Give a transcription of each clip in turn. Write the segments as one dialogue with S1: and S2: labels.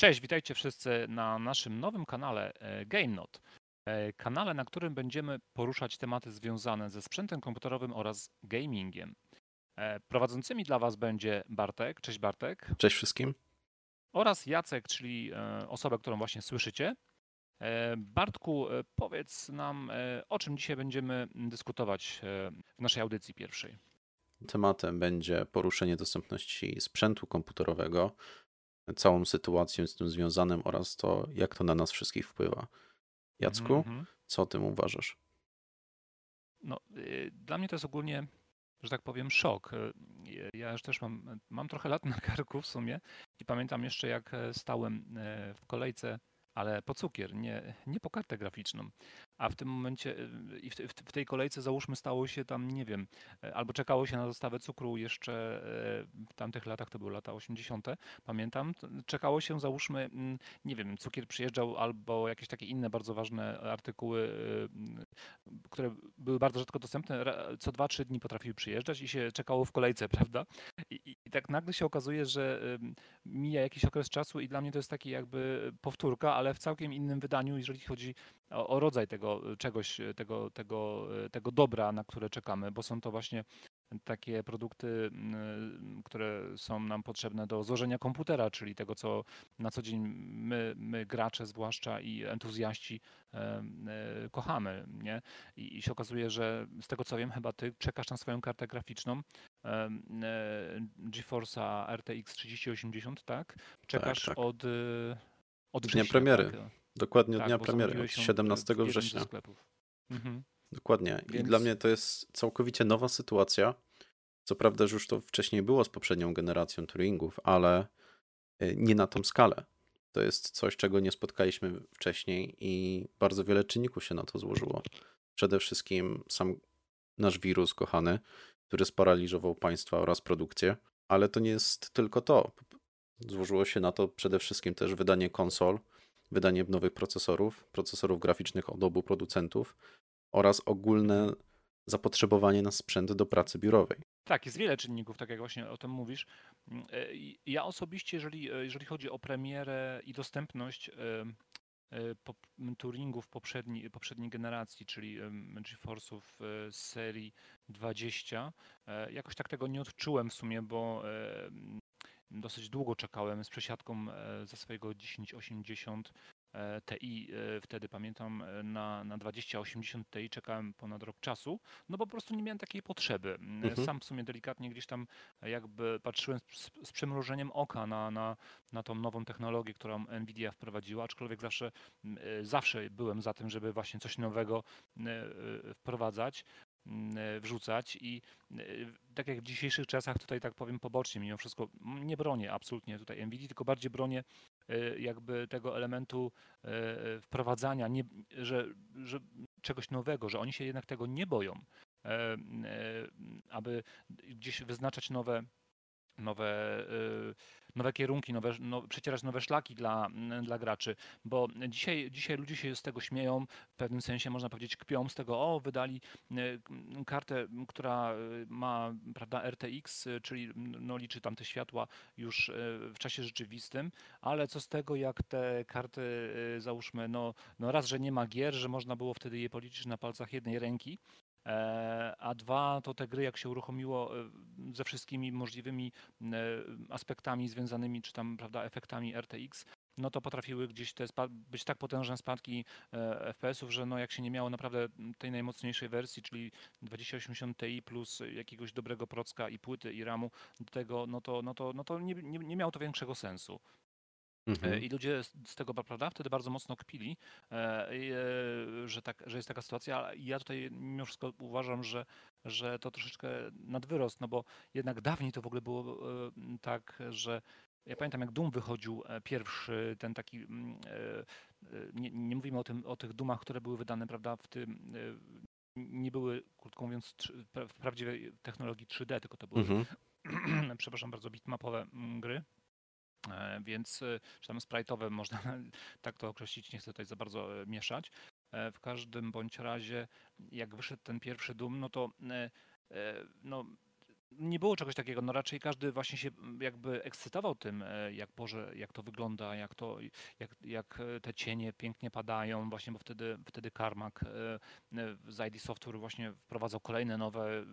S1: Cześć, witajcie wszyscy na naszym nowym kanale e, GameNot. E, kanale, na którym będziemy poruszać tematy związane ze sprzętem komputerowym oraz gamingiem. E, Prowadzącymi dla Was będzie Bartek, cześć Bartek,
S2: Cześć wszystkim.
S1: oraz Jacek, czyli osobę, którą właśnie słyszycie. Bartku, powiedz nam, o czym dzisiaj będziemy dyskutować w naszej audycji pierwszej.
S2: Tematem będzie poruszenie dostępności sprzętu komputerowego, całą sytuacją z tym związanym oraz to, jak to na nas wszystkich wpływa. Jacku,
S1: Mhm.
S2: co o tym uważasz?
S1: No, y, dla mnie to jest ogólnie, że tak powiem, szok. Y, Ja już też mam, mam trochę lat na karku w sumie i pamiętam jeszcze, jak e, stałem e, w kolejce, ale po cukier, nie, nie po kartę graficzną. A w tym momencie y, i w, te- w te- w tej kolejce załóżmy stało się tam, nie wiem, e, albo czekało się na dostawę cukru jeszcze e, w tamtych latach, to były lata 80., pamiętam, czekało się załóżmy, mm, nie wiem, cukier przyjeżdżał albo jakieś takie inne bardzo ważne artykuły y, które były bardzo rzadko dostępne, co 2-3 dni potrafiły przyjeżdżać i się czekało w kolejce, prawda? I, i, tak nagle się okazuje, że mija jakiś okres czasu i dla mnie to jest taki jakby powtórka, ale w całkiem innym wydaniu, jeżeli chodzi o, o rodzaj tego y, czegoś, y, tego, tego, y, tego dobra, na które czekamy, bo są to właśnie takie produkty, które są nam potrzebne do złożenia komputera, czyli tego, co na co dzień my, my gracze zwłaszcza i entuzjaści e, kochamy, nie? I, I się okazuje, że z tego co wiem, chyba ty czekasz na swoją kartę graficzną em, e, GeForce'a RTX 3080, tak? Czekasz
S2: tak.
S1: od, y, od
S2: Dnia
S1: września,
S2: premiery.
S1: Tak?
S2: Dokładnie
S1: Tak,
S2: dnia premiery,
S1: zamówiłeś
S2: od
S1: ją w-
S2: 17
S1: w jednym ze
S2: września.
S1: Mhm.
S2: Dokładnie. I
S1: Więc-
S2: dla mnie to jest całkowicie nowa sytuacja. Co prawda, że już to wcześniej było z poprzednią generacją Turingów, ale y, nie na tą skalę. To jest coś, czego nie spotkaliśmy wcześniej i bardzo wiele czynników się na to złożyło. Przede wszystkim sam nasz wirus kochany, który sparaliżował państwa oraz produkcję, ale to nie jest tylko to. Złożyło się na to przede wszystkim też wydanie konsol, wydanie nowych procesorów, procesorów graficznych od obu producentów oraz ogólne zapotrzebowanie na sprzęt do pracy biurowej.
S1: Tak, jest wiele czynników, tak jak właśnie o tym mówisz. Mm, e, Ja osobiście, jeżeli, e, jeżeli chodzi o premierę i dostępność e, Turingów poprzedniej, poprzedniej generacji, czyli GeForce'ów serii 20, e, jakoś tak tego nie odczułem w sumie, bo dosyć długo czekałem z przesiadką ze swojego 1080 e, Ti. e, Wtedy pamiętam e, na, na 2080 Ti czekałem ponad rok czasu, no bo po prostu nie miałem takiej potrzeby.
S2: Mhm.
S1: Sam w sumie delikatnie gdzieś tam jakby patrzyłem z, z przymrużeniem oka na, na, na tą nową technologię, którą Nvidia wprowadziła, aczkolwiek zawsze, zawsze byłem za tym, żeby właśnie coś nowego wprowadzać wrzucać i e, tak jak w dzisiejszych czasach tutaj tak powiem pobocznie mimo wszystko nie bronię absolutnie tutaj Nvidia, tylko bardziej bronię e, jakby tego elementu e, e, wprowadzania, nie, że, że czegoś nowego, że oni się jednak tego nie boją, e, e, aby gdzieś wyznaczać nowe nowe, y, nowe kierunki, nowe, no, przecierać nowe szlaki dla, mm, dla graczy, bo dzisiaj, dzisiaj ludzie się z tego śmieją, w pewnym sensie można powiedzieć kpią z tego, o wydali y, kartę, która y, ma prawda, RTX, y, czyli no, liczy tam te światła już y, w czasie rzeczywistym, ale co z tego, jak te karty y, załóżmy, no, no raz, że nie ma gier, że można było wtedy je policzyć na palcach jednej ręki, A dwa to te gry, jak się uruchomiło e, ze wszystkimi możliwymi e, aspektami związanymi, czy tam, prawda, efektami RTX, no to potrafiły gdzieś te być tak potężne spadki e, FPS-ów, że no jak się nie miało naprawdę tej najmocniejszej wersji, czyli 2080 Ti plus jakiegoś dobrego procka i płyty i RAMu do tego, no to, no to, no to nie, nie, nie miało to większego sensu. E,
S2: Mhm.
S1: I ludzie z tego, prawda, wtedy bardzo mocno kpili, e, e, że, tak, że jest taka sytuacja. Ja tutaj mimo wszystko uważam, że, że to troszeczkę nadwyrost, no bo jednak dawniej to w ogóle było e, tak, że ja pamiętam jak Doom wychodził e, pierwszy, ten taki, mm, e, e, nie, nie mówimy o, tym, o tych Dumach, które były wydane, prawda, w tym, e, nie były, krótko mówiąc, w prawdziwej technologii 3D, tylko to były
S2: Mhm.
S1: przepraszam bardzo, bitmapowe mm, gry. E, Więc, e, czy tam sprite'owe można tak to określić, nie chcę tutaj za bardzo e, mieszać. W każdym bądź razie, jak wyszedł ten pierwszy Doom, no to no, nie było czegoś takiego, no raczej każdy właśnie się mm, jakby ekscytował tym, jak Boże, jak to wygląda, jak to, jak, jak te cienie pięknie padają, właśnie, bo wtedy, wtedy Carmack e, z ID Software właśnie wprowadzał kolejne nowe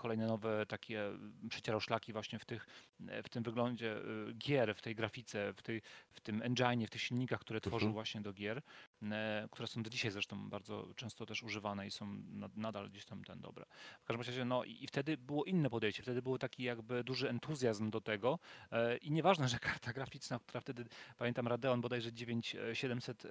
S1: kolejne nowe takie przecierał szlaki właśnie w, tych, w tym wyglądzie y, gier, w tej grafice, w, tej, w tym engine, w tych silnikach, które tworzył
S2: Mhm.
S1: właśnie do gier, które są do dzisiaj zresztą bardzo często też używane i są nad- nadal gdzieś tam ten dobre. W każdym razie, no i wtedy było inne podejście, wtedy był taki jakby duży entuzjazm do tego e, i nieważne, że karta graficzna, która wtedy, pamiętam Radeon bodajże 9700 e, e,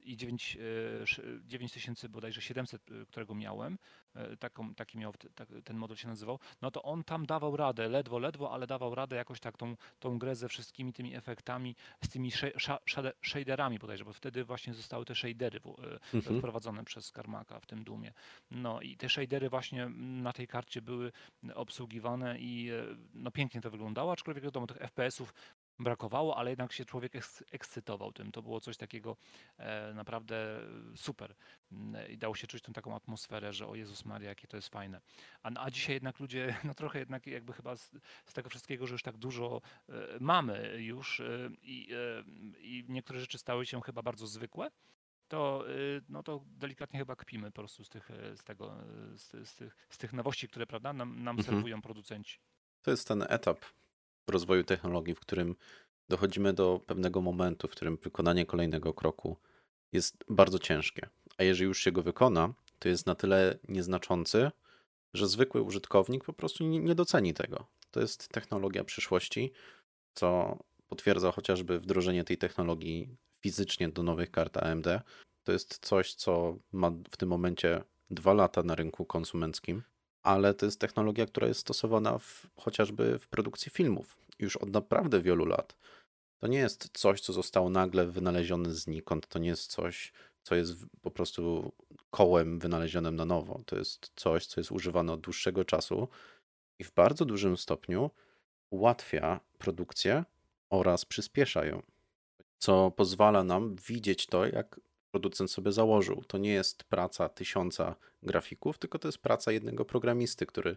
S1: i 9, e, sz- 9700 bodajże 700, e, którego miałem, e, taką, taki miał, tak, ten model się nazywał, no to on tam dawał radę, ledwo, ledwo, ale dawał radę jakoś tak tą, tą grę ze wszystkimi tymi efektami, z tymi sh- sha- shade- shaderami bodajże, bo wtedy właśnie zostały te shadery w, e,
S2: Mhm.
S1: wprowadzone przez Karmaka w tym Dumie. No i te shadery właśnie na tej karcie były obsługiwane i e, no pięknie to wyglądało, aczkolwiek wiadomo, tych FPS-ów brakowało, ale jednak się człowiek eks- ekscytował tym. To było coś takiego e, naprawdę super. Mm, I dało się czuć tą taką atmosferę, że o Jezus Maria, jakie to jest fajne. A, a dzisiaj jednak ludzie, no trochę jednak jakby chyba z, z tego wszystkiego, że już tak dużo e, mamy już e, i, e, i niektóre rzeczy stały się chyba bardzo zwykłe, to, no to delikatnie chyba kpimy po prostu z tych, e, z tego, e, z, z, tych, z tych nowości, które prawda, nam, nam
S2: Mhm.
S1: serwują producenci.
S2: To jest ten etap rozwoju technologii, w którym dochodzimy do pewnego momentu, w którym wykonanie kolejnego kroku jest bardzo ciężkie. A jeżeli już się go wykona, to jest na tyle nieznaczący, że zwykły użytkownik po prostu nie, doceni tego. To jest technologia przyszłości, co potwierdza chociażby wdrożenie tej technologii fizycznie do nowych kart AMD. To jest coś, co ma w tym momencie dwa lata na rynku konsumenckim, ale to jest technologia, która jest stosowana w, chociażby w produkcji filmów już od naprawdę wielu lat. To nie jest coś, co zostało nagle wynalezione znikąd, to nie jest coś, co jest po prostu kołem wynalezionym na nowo. To jest coś, co jest używane od dłuższego czasu i w bardzo dużym stopniu ułatwia produkcję oraz przyspiesza ją, co pozwala nam widzieć to, jak producent sobie założył. To nie jest praca tysiąca grafików, tylko to jest praca jednego programisty, który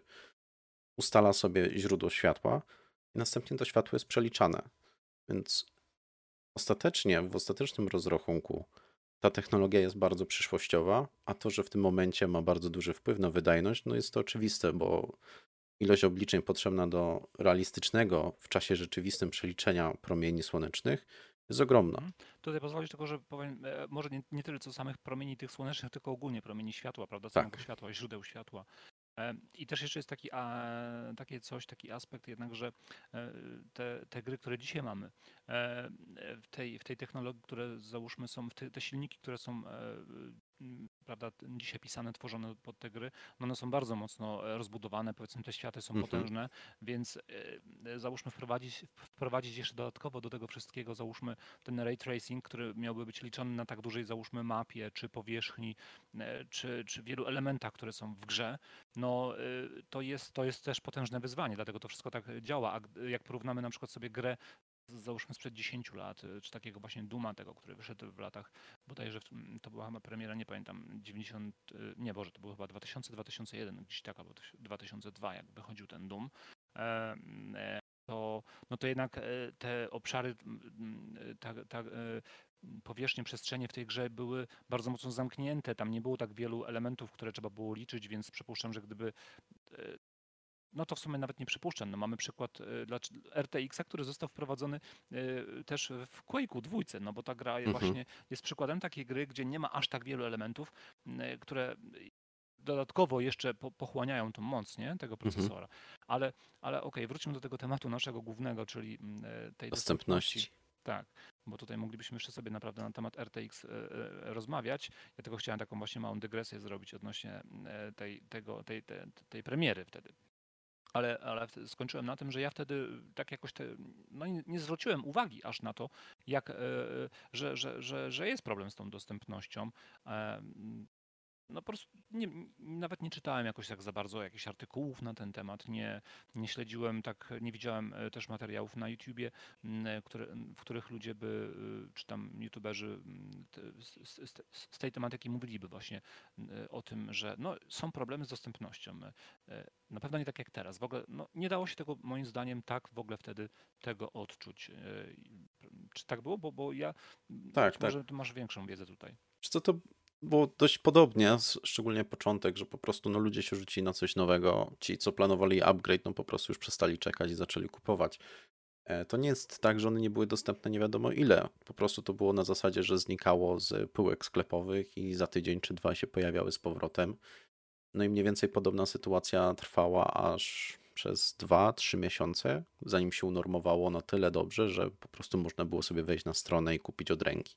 S2: ustala sobie źródło światła i następnie to światło jest przeliczane. Więc ostatecznie, w ostatecznym rozrachunku, ta technologia jest bardzo przyszłościowa, a to, że w tym momencie ma bardzo duży wpływ na wydajność, no jest to oczywiste, bo ilość obliczeń potrzebna do realistycznego w czasie rzeczywistym przeliczenia promieni słonecznych jest ogromna.
S1: Mhm. Tutaj pozwolisz tylko, że powiem, e, może nie, nie tyle co samych promieni tych słonecznych, tylko ogólnie promieni światła, prawda,
S2: Tak.
S1: samego światła, źródeł światła. E, I też jeszcze jest taki, a, takie coś, taki aspekt jednak, że e, te, te gry, które dzisiaj mamy, w tej, w tej technologii, które załóżmy są, te, silniki, które są prawda, dzisiaj pisane, tworzone pod te gry, no one są bardzo mocno e, rozbudowane, powiedzmy te światy są
S2: Mhm.
S1: potężne, więc e, załóżmy wprowadzić, wprowadzić jeszcze dodatkowo do tego wszystkiego, załóżmy ten ray tracing, który miałby być liczony na tak dużej, załóżmy, mapie, czy powierzchni, e, czy, czy wielu elementach, które są w grze, no y, to jest, to jest też potężne wyzwanie, dlatego to wszystko tak działa. A jak porównamy na przykład sobie grę załóżmy sprzed 10 lat, y, czy takiego właśnie Duma tego, który wyszedł w latach, bodajże w, mm, to była chyba premiera, nie pamiętam, 90, y, nie Boże, to było chyba 2000-2001, gdzieś tak, albo 2002, jak wychodził ten Doom, e, e, to, no to jednak e, te obszary, ta, ta, powierzchnie, przestrzenie w tej grze były bardzo mocno zamknięte. Tam nie było tak wielu elementów, które trzeba było liczyć, więc przypuszczam, że gdyby. No to w sumie nawet nie przypuszczam. No mamy przykład e, dla RTX-a, który został wprowadzony e, też w Quake'u dwójce, no bo ta gra
S2: Mhm.
S1: właśnie jest przykładem takiej gry, gdzie nie ma aż tak wielu elementów, e, które dodatkowo jeszcze po, pochłaniają tą moc nie, tego procesora. Ale, ale okej, wróćmy do tego tematu naszego głównego, czyli tej
S2: Dostępności.
S1: tak, bo tutaj moglibyśmy jeszcze sobie naprawdę na temat RTX rozmawiać. Ja tylko chciałem taką właśnie małą dygresję zrobić odnośnie tej, tego, tej, tej, tej premiery wtedy. Ale, ale skończyłem na tym, że ja wtedy tak jakoś te, no nie, zwróciłem uwagi aż na to, jak, e, że, że, że, że jest problem z tą dostępnością. No po prostu nie, nawet nie czytałem jakoś tak za bardzo jakichś artykułów na ten temat, nie, nie śledziłem tak, nie widziałem e, też materiałów na YouTubie, e, które, w których ludzie by, e, czy tam YouTuberzy z, z, z tej tematyki mówiliby właśnie o tym, że no, są problemy z dostępnością. Na pewno nie tak jak teraz. W ogóle no, nie dało się tego moim zdaniem tak w ogóle wtedy tego odczuć. Czy tak było? Bo, bo ja
S2: Tak,
S1: być może masz większą wiedzę tutaj.
S2: Wiesz Co to było dość podobnie, szczególnie początek, że po prostu no, ludzie się rzucili na coś nowego. Ci, co planowali upgrade, no po prostu już przestali czekać i zaczęli kupować. E, To nie jest tak, że one nie były dostępne nie wiadomo ile. Po prostu to było na zasadzie, że znikało z półek sklepowych i za tydzień czy dwa się pojawiały z powrotem. No i mniej więcej podobna sytuacja trwała aż przez 2-3 miesiące, zanim się unormowało na tyle dobrze, że po prostu można było sobie wejść na stronę i kupić od ręki.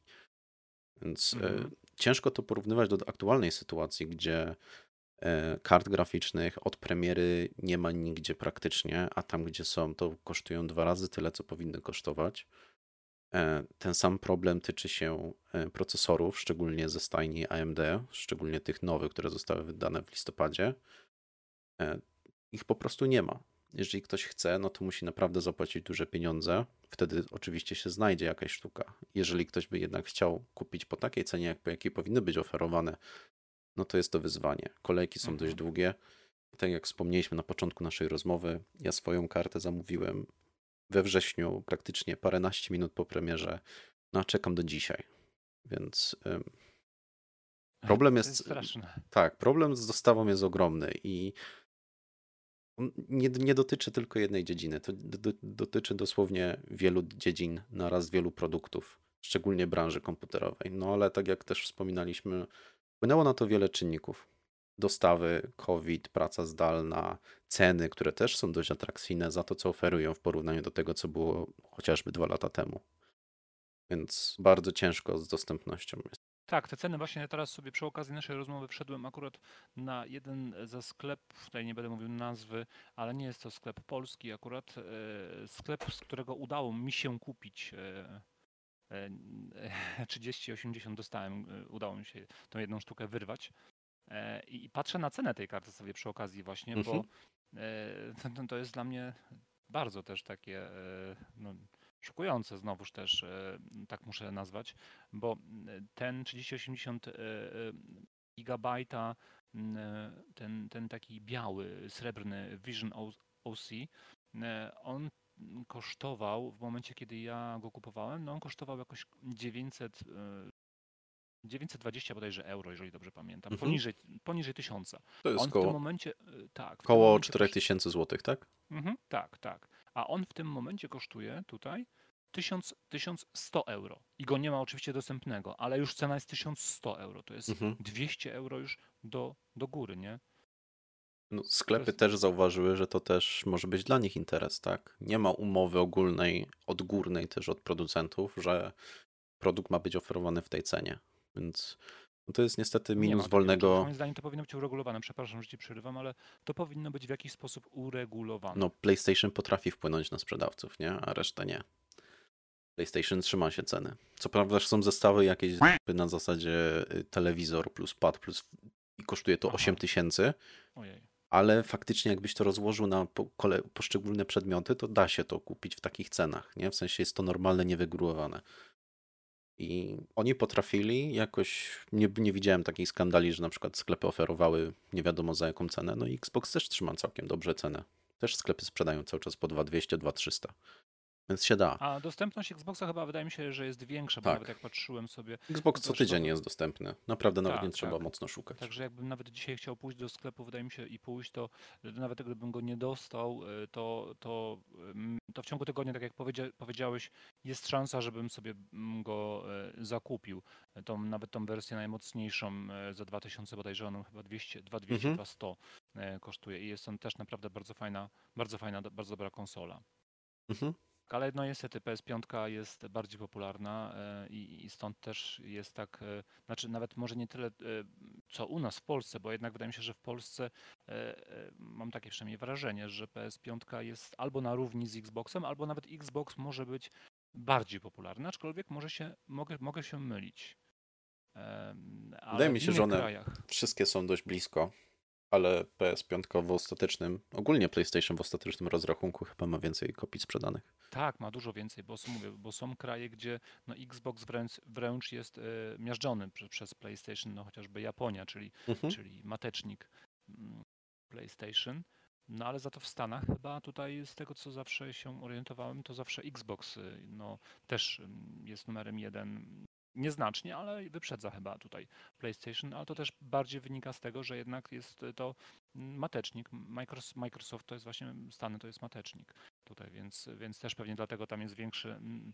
S2: Więc e,
S1: Mhm.
S2: Ciężko to porównywać do aktualnej sytuacji, gdzie e, kart graficznych od premiery nie ma nigdzie praktycznie, a tam gdzie są, to kosztują dwa razy tyle, co powinny kosztować. E, Ten sam problem tyczy się e, procesorów, szczególnie ze stajni AMD, szczególnie tych nowych, które zostały wydane w listopadzie. Ich po prostu nie ma. Jeżeli ktoś chce, no to musi naprawdę zapłacić duże pieniądze. Wtedy oczywiście się znajdzie jakaś sztuka. Jeżeli ktoś by jednak chciał kupić po takiej cenie, jak po jakiej powinny być oferowane, no to jest to wyzwanie. Kolejki są dość
S1: Mhm.
S2: długie. Tak jak wspomnieliśmy na początku naszej rozmowy, ja swoją kartę zamówiłem we wrześniu, praktycznie paręnaście minut po premierze. No a czekam do dzisiaj. Więc ym, Problem jest-
S1: jest straszne.
S2: tak, problem z dostawą jest ogromny i nie, nie dotyczy tylko jednej dziedziny. To do, do, dotyczy dosłownie wielu dziedzin naraz, wielu produktów, szczególnie branży komputerowej. No ale tak jak też wspominaliśmy, wpłynęło na to wiele czynników. Dostawy, COVID, praca zdalna, ceny, które też są dość atrakcyjne za to, co oferują w porównaniu do tego, co było chociażby dwa lata temu. Więc bardzo ciężko z dostępnością jest.
S1: Tak, te ceny właśnie teraz sobie przy okazji naszej rozmowy wszedłem akurat na jeden ze sklepów, tutaj nie będę mówił nazwy, ale nie jest to sklep polski akurat, e, sklep, z którego udało mi się kupić e, e, 30-80 dostałem, e, udało mi się tą jedną sztukę wyrwać. E, I patrzę na cenę tej karty sobie przy okazji właśnie, bo
S2: Mhm.
S1: e, to, jest dla mnie bardzo też takie e, no, szokujące znowuż też, e, tak muszę nazwać, bo ten 3080 e, e, gigabajta, ten, ten taki biały, srebrny Vision OC, on kosztował w momencie, kiedy ja go kupowałem, no on kosztował jakoś 900, e, 920 bodajże euro, jeżeli dobrze pamiętam,
S2: Mhm.
S1: poniżej, poniżej 1000.
S2: To
S1: On
S2: jest
S1: w tym
S2: koło,
S1: momencie, tak. w tym
S2: koło
S1: momencie koszt-
S2: 4000 zł, tak?
S1: Mhm, tak, tak. A on w tym momencie kosztuje tutaj 1000, 1100 euro. I go nie ma oczywiście dostępnego, ale już cena jest 1100 euro. To jest
S2: Mhm.
S1: 200 euro już do, do góry, nie?
S2: No, sklepy
S1: jest-
S2: też zauważyły, że to też może być dla nich interes, tak? Nie ma umowy ogólnej, odgórnej też od producentów, że produkt ma być oferowany w tej cenie. Więc no to jest niestety
S1: Nie ma
S2: minus
S1: takiego
S2: wolnego.
S1: Moim zdaniem to powinno być uregulowane. Przepraszam, że ci przerywam, ale to powinno być w jakiś sposób uregulowane.
S2: No, PlayStation potrafi wpłynąć na sprzedawców, nie? A reszta nie. PlayStation trzyma się ceny. Co prawda są zestawy jakieś na zasadzie y, telewizor plus pad plus i kosztuje to
S1: Aha.
S2: 8 tysięcy, ale faktycznie jakbyś to rozłożył na poszczególne przedmioty, to da się to kupić w takich cenach, nie? W sensie jest to normalne, niewygórowane. I oni potrafili jakoś, nie, nie widziałem takiej skandali, że na przykład sklepy oferowały nie wiadomo za jaką cenę, no i Xbox też trzyma całkiem dobrze cenę. Też sklepy sprzedają cały czas po 2200, 2300. Więc się da.
S1: A dostępność Xboxa chyba wydaje mi się, że jest większa, bo
S2: Tak.
S1: nawet jak patrzyłem sobie,
S2: Xbox co tydzień jest dostępny. Naprawdę nawet
S1: Tak,
S2: nie trzeba
S1: tak.
S2: mocno szukać.
S1: Także jakbym nawet dzisiaj chciał pójść do sklepu, wydaje mi się, i pójść, to nawet gdybym go nie dostał, e, to, to, mm, to w ciągu tygodnia, tak jak powiedzia, powiedziałeś, jest szansa, żebym sobie mm, go e, zakupił. Tą, nawet tą wersję najmocniejszą e, za 2000 bodajże, on chyba 200, 2200,
S2: Mhm.
S1: 2100 kosztuje i jest on też naprawdę bardzo fajna, bardzo fajna, bardzo dobra konsola.
S2: Mhm.
S1: Ale no niestety PS5 jest bardziej popularna e, i, i stąd też jest tak, e, znaczy nawet może nie tyle e, co u nas w Polsce, bo jednak wydaje mi się, że w Polsce mam takie przynajmniej wrażenie, że PS5 jest albo na równi z Xboxem, albo nawet Xbox może być bardziej popularny, aczkolwiek może się, mogę, mogę się mylić. ale
S2: Wydaje mi się, że one-
S1: krajach.
S2: Wszystkie są dość blisko, ale PS5 w ostatecznym, ogólnie PlayStation w ostatecznym rozrachunku chyba ma więcej kopii sprzedanych.
S1: Tak, ma dużo więcej, bo są, mówię, bo są kraje, gdzie no, Xbox wręcz, wręcz jest e, miażdżony prze, przez PlayStation, no chociażby Japonia, czyli,
S2: Mhm.
S1: czyli matecznik mm, PlayStation. No ale za to w Stanach chyba tutaj z tego co zawsze się orientowałem, to zawsze Xbox y, no, też mm, jest numerem jeden. Nieznacznie, ale wyprzedza chyba tutaj PlayStation, ale to też bardziej wynika z tego, że jednak jest to mm, matecznik. Microsoft, to jest właśnie Stany, to jest matecznik tutaj, więc, więc też pewnie dlatego tam jest większy, mm,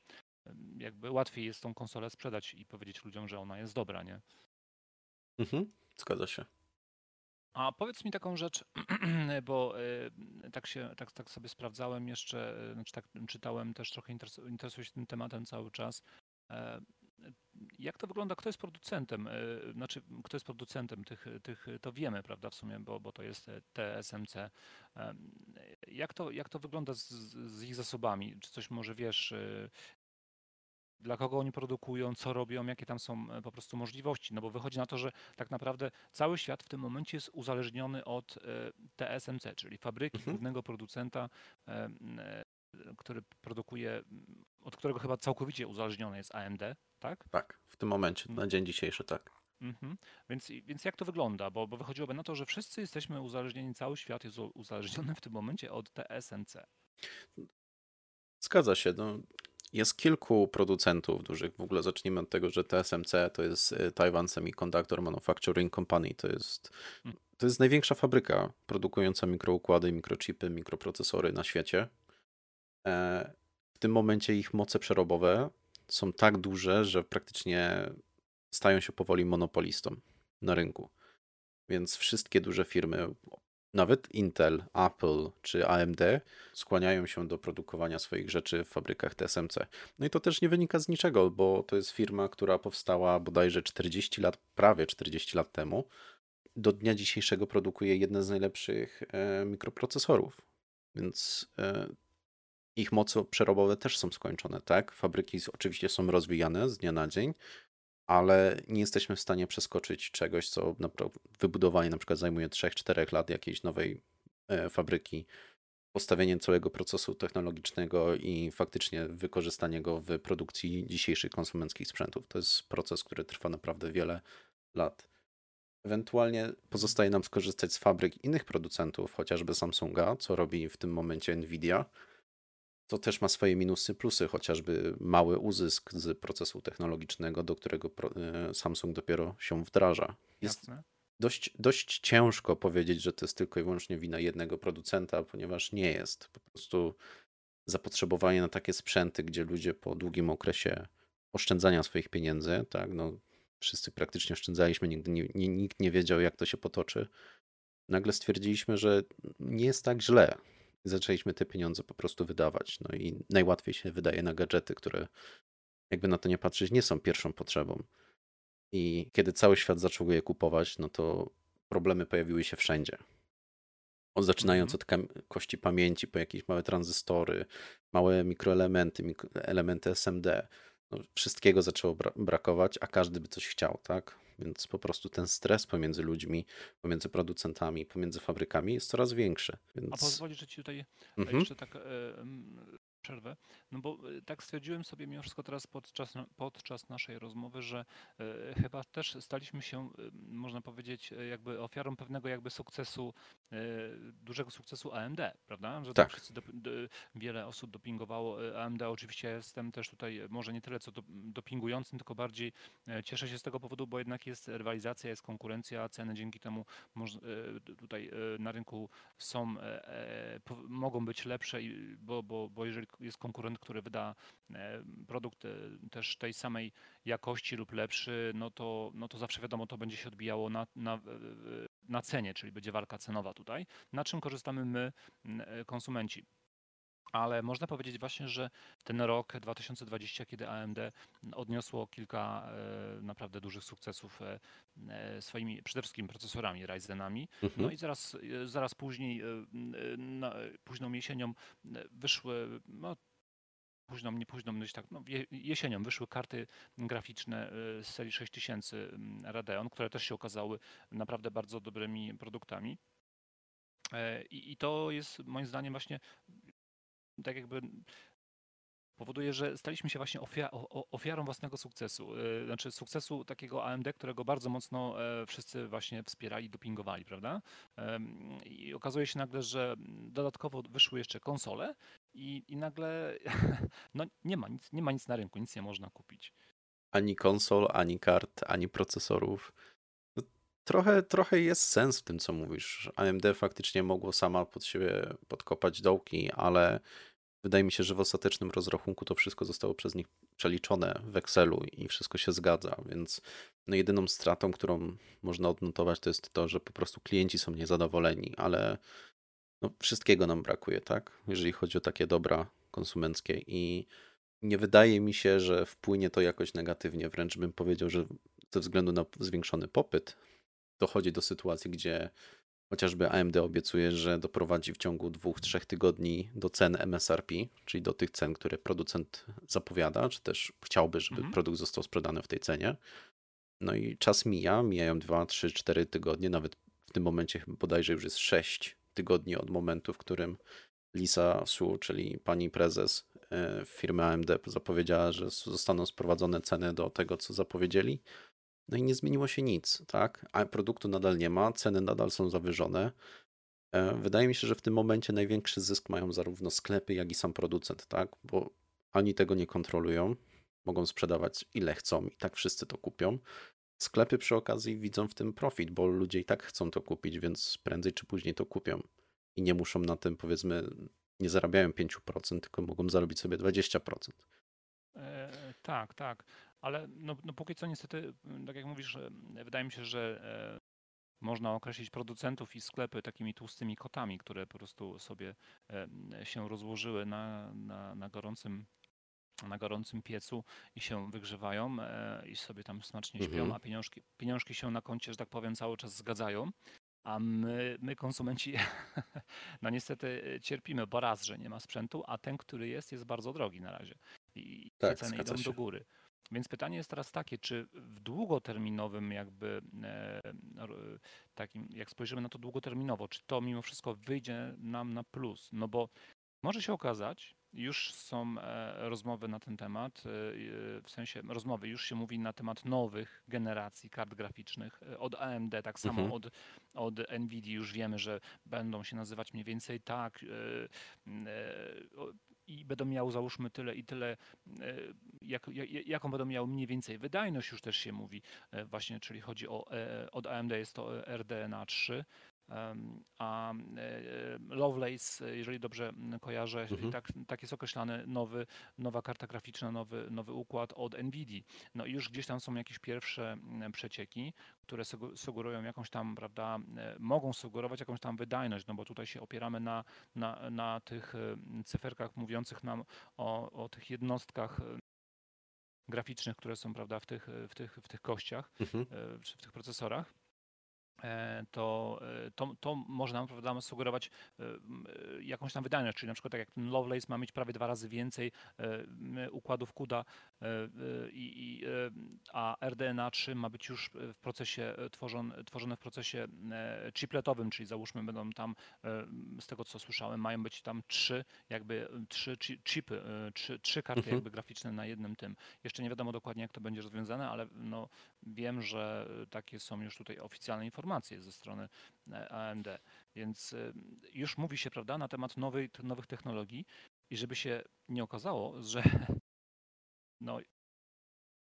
S1: jakby łatwiej jest tą konsolę sprzedać i powiedzieć ludziom, że ona jest dobra, nie?
S2: Mhm. Zgadza się.
S1: A powiedz mi taką rzecz, bo y, tak się, tak, tak sobie sprawdzałem jeszcze, y, znaczy tak czytałem też trochę interesu, interesuję się tym tematem cały czas. E, Jak to wygląda? Kto jest producentem? y, Znaczy, kto jest producentem tych, tych to wiemy, prawda, w sumie, bo, bo to jest e, TSMC. Em, Jak to, jak to wygląda z, z ich zasobami? Czy coś może wiesz? Dla kogo oni produkują, co robią, jakie tam są e, po prostu możliwości? No bo wychodzi na to, że tak naprawdę cały świat w tym momencie jest uzależniony od e, TSMC, czyli fabryki
S2: Mhm.
S1: głównego producenta, e, e, który produkuje, od którego chyba całkowicie uzależniony jest AMD, tak?
S2: Tak, w tym momencie, na dzień dzisiejszy tak.
S1: Mhm. Więc, więc jak to wygląda? Bo, bo wychodziłoby na to, że wszyscy jesteśmy uzależnieni, cały świat jest uzależniony w tym momencie od TSMC.
S2: Zgadza się. No, jest kilku producentów dużych. W ogóle zacznijmy od tego, że TSMC to jest y, Taiwan Semiconductor Manufacturing Company. To jest,
S1: Mm.
S2: to jest największa fabryka produkująca mikroukłady, mikrochipy, mikroprocesory na świecie. W tym momencie ich moce przerobowe są tak duże, że praktycznie stają się powoli monopolistą na rynku. Więc wszystkie duże firmy, nawet Intel, Apple czy AMD, skłaniają się do produkowania swoich rzeczy w fabrykach TSMC. No i to też nie wynika z niczego, bo to jest firma, która powstała bodajże 40 lat, prawie 40 lat temu. Do dnia dzisiejszego produkuje jedne z najlepszych e, mikroprocesorów. Więc e, ich moce przerobowe też są skończone, tak? Fabryki oczywiście są rozwijane z dnia na dzień, ale nie jesteśmy w stanie przeskoczyć czegoś, co wybudowanie na przykład zajmuje 3-4 lat jakiejś nowej e, fabryki, postawienie całego procesu technologicznego i faktycznie wykorzystanie go w produkcji dzisiejszych konsumenckich sprzętów. To jest proces, który trwa naprawdę wiele lat. Ewentualnie pozostaje nam skorzystać z fabryk innych producentów, chociażby Samsunga, co robi w tym momencie Nvidia. To też ma swoje minusy, plusy, chociażby mały uzysk z procesu technologicznego, do którego e, Samsung dopiero się wdraża. Jest
S1: Jasne?
S2: dość, dość ciężko powiedzieć, że to jest tylko i wyłącznie wina jednego producenta, ponieważ nie jest. Po prostu zapotrzebowanie na takie sprzęty, gdzie ludzie po długim okresie oszczędzania swoich pieniędzy, tak, no wszyscy praktycznie oszczędzaliśmy, nigdy nie, nikt nie wiedział, jak to się potoczy. Nagle stwierdziliśmy, że nie jest tak źle. Zaczęliśmy te pieniądze po prostu wydawać. No i najłatwiej się wydaje na gadżety, które jakby na to nie patrzeć, nie są pierwszą potrzebą. I kiedy cały świat zaczął je kupować, no to problemy pojawiły się wszędzie. Od zaczynając
S1: Mhm.
S2: od kości pamięci, po jakieś małe tranzystory, małe mikroelementy, mikro- elementy SMD. No, wszystkiego zaczęło bra- brakować, a każdy by coś chciał, tak? Więc po prostu ten stres pomiędzy ludźmi, pomiędzy producentami, pomiędzy fabrykami jest coraz większy.
S1: A
S2: Więc...
S1: pozwolisz, że ci tutaj
S2: Mhm.
S1: jeszcze tak e, przerwę. No bo e, tak stwierdziłem sobie mimo wszystko teraz podczas, podczas naszej rozmowy, że e, chyba też staliśmy się, e, można powiedzieć, jakby ofiarą pewnego jakby sukcesu, dużego sukcesu AMD, prawda? Że
S2: Tak.
S1: wszyscy dop- d- wiele osób dopingowało AMD. Oczywiście jestem też tutaj może nie tyle co do, dopingującym, tylko bardziej cieszę się z tego powodu, bo jednak jest rywalizacja, jest konkurencja, ceny dzięki temu moż, tutaj na rynku są, mogą być lepsze, bo, bo, bo jeżeli jest konkurent, który wyda e, produkt e, też tej samej jakości lub lepszy, no to, no to zawsze wiadomo, to będzie się odbijało na, na, na cenie, czyli będzie walka cenowa tutaj, na czym korzystamy my, e, konsumenci. Ale można powiedzieć właśnie, że ten rok 2020, kiedy AMD odniosło kilka naprawdę dużych sukcesów swoimi przede wszystkim procesorami Ryzenami,
S2: Mhm.
S1: no i zaraz, zaraz później, późną jesienią wyszły no, późną, nie późną, gdzieś tak, no, jesienią wyszły karty graficzne z serii 6000 mm, Radeon, które też się okazały naprawdę bardzo dobrymi produktami. I, I to jest moim zdaniem właśnie tak jakby powoduje, że staliśmy się właśnie ofiarą własnego sukcesu. E, znaczy sukcesu takiego AMD, którego bardzo mocno e, wszyscy właśnie wspierali, dopingowali, prawda? I okazuje się nagle, że dodatkowo wyszły jeszcze konsole i, i nagle no, nie, ma nic, nie ma nic na rynku, nic nie można kupić.
S2: Ani konsol, ani kart, ani procesorów. No, trochę, trochę jest sens w tym, co mówisz. AMD faktycznie mogło sama pod siebie podkopać dołki, ale Wydaje mi się, że w ostatecznym rozrachunku to wszystko zostało przez nich przeliczone w Excelu i wszystko się zgadza, więc no jedyną stratą, którą można odnotować, to jest to, że po prostu klienci są niezadowoleni, ale no wszystkiego nam brakuje, tak? Jeżeli chodzi o takie dobra konsumenckie i nie wydaje mi się, że wpłynie to jakoś negatywnie, wręcz bym powiedział, że ze względu na zwiększony popyt dochodzi do sytuacji, gdzie Chociażby AMD obiecuje, że doprowadzi w ciągu dwóch, trzech tygodni do cen MSRP, czyli do tych cen, które producent zapowiada, czy też chciałby, żeby mhm. produkt został sprzedany w tej cenie. No i czas mija, mijają dwa, trzy, cztery tygodnie, nawet w tym momencie bodajże już jest sześć tygodni od momentu, w którym Lisa Su, czyli pani prezes e, firmy AMD, zapowiedziała, że zostaną sprowadzone ceny do tego, co zapowiedzieli. No i nie zmieniło się nic, tak? A produktu nadal nie ma, ceny nadal są zawyżone. E, wydaje mi się, że w tym momencie największy zysk mają zarówno sklepy, jak i sam producent, tak? Bo ani tego nie kontrolują, mogą sprzedawać ile chcą i tak wszyscy to kupią. Sklepy przy okazji widzą w tym profit, bo ludzie i tak chcą to kupić, więc prędzej czy później to kupią. I nie muszą na tym, powiedzmy, nie zarabiają 5%, tylko mogą zarobić sobie 20%.
S1: E, tak, tak. Ale no, no póki co niestety, tak jak mówisz, wydaje mi się, że e, można określić producentów i sklepy takimi tłustymi kotami, które po prostu sobie e, się rozłożyły na, na, na gorącym na gorącym piecu i się wygrzewają e, i sobie tam smacznie śpią, mhm. a pieniążki, pieniążki się na koncie, że tak powiem, cały czas zgadzają. A my, my konsumenci, no niestety cierpimy, bo raz, że nie ma sprzętu, a ten, który jest, jest bardzo drogi na razie. I tak, te ceny idą się. do góry. Więc pytanie jest teraz takie, czy w długoterminowym jakby e, takim, jak spojrzymy na to długoterminowo, czy to mimo wszystko wyjdzie nam na plus? No bo może się okazać, już są e, rozmowy na ten temat, e, w sensie rozmowy, już się mówi na temat nowych generacji kart graficznych od AMD, tak samo mhm. od, od Nvidia już wiemy, że będą się nazywać mniej więcej tak, i będą miały załóżmy tyle i tyle, e, jak, jak, jaką będą miały mniej więcej wydajność, już też się mówi e, właśnie, czyli chodzi o, e, od AMD jest to RDNA 3, a Lovelace, jeżeli dobrze kojarzę, mhm. tak, tak jest określany nowy, nowa karta graficzna, nowy, nowy układ od NVIDII. No i już gdzieś tam są jakieś pierwsze przecieki, które sugerują jakąś tam, prawda, e, mogą sugerować jakąś tam wydajność, no bo tutaj się opieramy na, na, na tych cyferkach mówiących nam o, o tych jednostkach graficznych, które są prawda, w, tych, w, tych, w tych kościach, mhm. E, czy w tych procesorach. E, to, e, to, to może nam prawda, sugerować e, jakąś tam wydajność, czyli na przykład tak jak ten Lovelace ma mieć prawie dwa razy więcej układów CUDA, i, a RDNA 3 ma być już w procesie tworzone, tworzone w procesie chipletowym, czyli załóżmy będą tam, z tego co słyszałem, mają być tam trzy jakby trzy chipy, trzy, trzy karty mhm. jakby graficzne na jednym tym. Jeszcze nie wiadomo dokładnie jak to będzie rozwiązane, ale no, wiem, że takie są już tutaj oficjalne informacje ze strony e, AMD. Więc e, już mówi się, prawda, na temat nowej, nowych technologii i żeby się nie okazało, że no,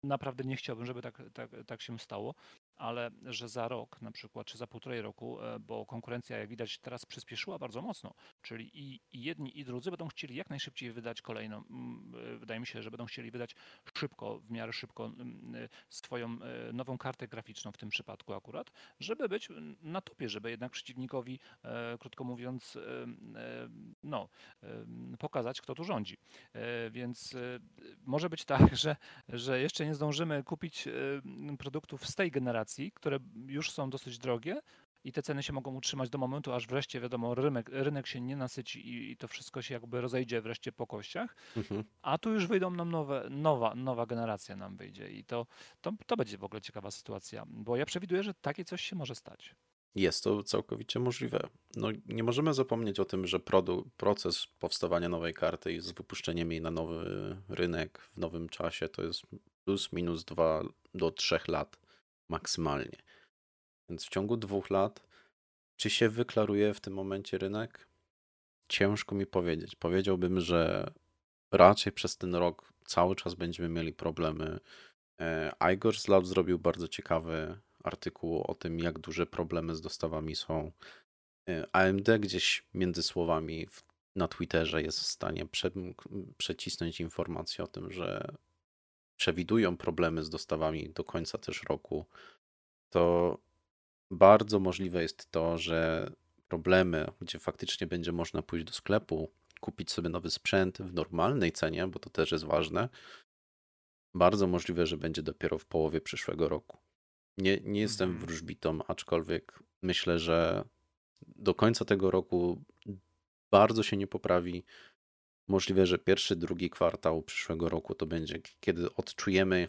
S1: naprawdę nie chciałbym, żeby tak, tak, tak się stało, ale że za rok na przykład, czy za półtorej roku, e, bo konkurencja jak widać teraz przyspieszyła bardzo mocno, czyli i, i jedni i drudzy będą chcieli jak najszybciej wydać kolejną, e, wydaje mi się, że będą chcieli wydać szybko, w miarę szybko e, swoją nową kartę graficzną w tym przypadku akurat, żeby być na topie, żeby jednak przeciwnikowi, krótko mówiąc, no, pokazać, kto tu rządzi. Więc może być tak, że, że jeszcze nie zdążymy kupić produktów z tej generacji, które już są dosyć drogie, i te ceny się mogą utrzymać do momentu, aż wreszcie wiadomo, rynek, rynek się nie nasyci i, i to wszystko się jakby rozejdzie wreszcie po kościach,
S2: Mhm.
S1: a tu już wyjdą nam nowe, nowa, nowa generacja nam wyjdzie i to, to, to będzie w ogóle ciekawa sytuacja, bo ja przewiduję, że takie coś się może stać.
S2: Jest to całkowicie możliwe. No, nie możemy zapomnieć o tym, że produ- proces powstawania nowej karty i z wypuszczeniem jej na nowy rynek w nowym czasie to jest plus minus 2 do 3 lat maksymalnie. Więc w ciągu dwóch lat, czy się wyklaruje w tym momencie rynek? Ciężko mi powiedzieć. Powiedziałbym, że raczej przez ten rok cały czas będziemy mieli problemy. E, Igor z Lab zrobił bardzo ciekawy artykuł o tym, jak duże problemy z dostawami są. E, AMD gdzieś między słowami na Twitterze jest w stanie prze, przecisnąć informację o tym, że przewidują problemy z dostawami do końca też roku. To bardzo możliwe jest to, że problemy, gdzie faktycznie będzie można pójść do sklepu, kupić sobie nowy sprzęt w normalnej cenie, bo to też jest ważne, bardzo możliwe, że będzie dopiero w połowie przyszłego roku. Nie, nie jestem
S1: Mhm.
S2: wróżbitą, aczkolwiek myślę, że do końca tego roku bardzo się nie poprawi. Możliwe, że pierwszy, drugi kwartał przyszłego roku to będzie, kiedy odczujemy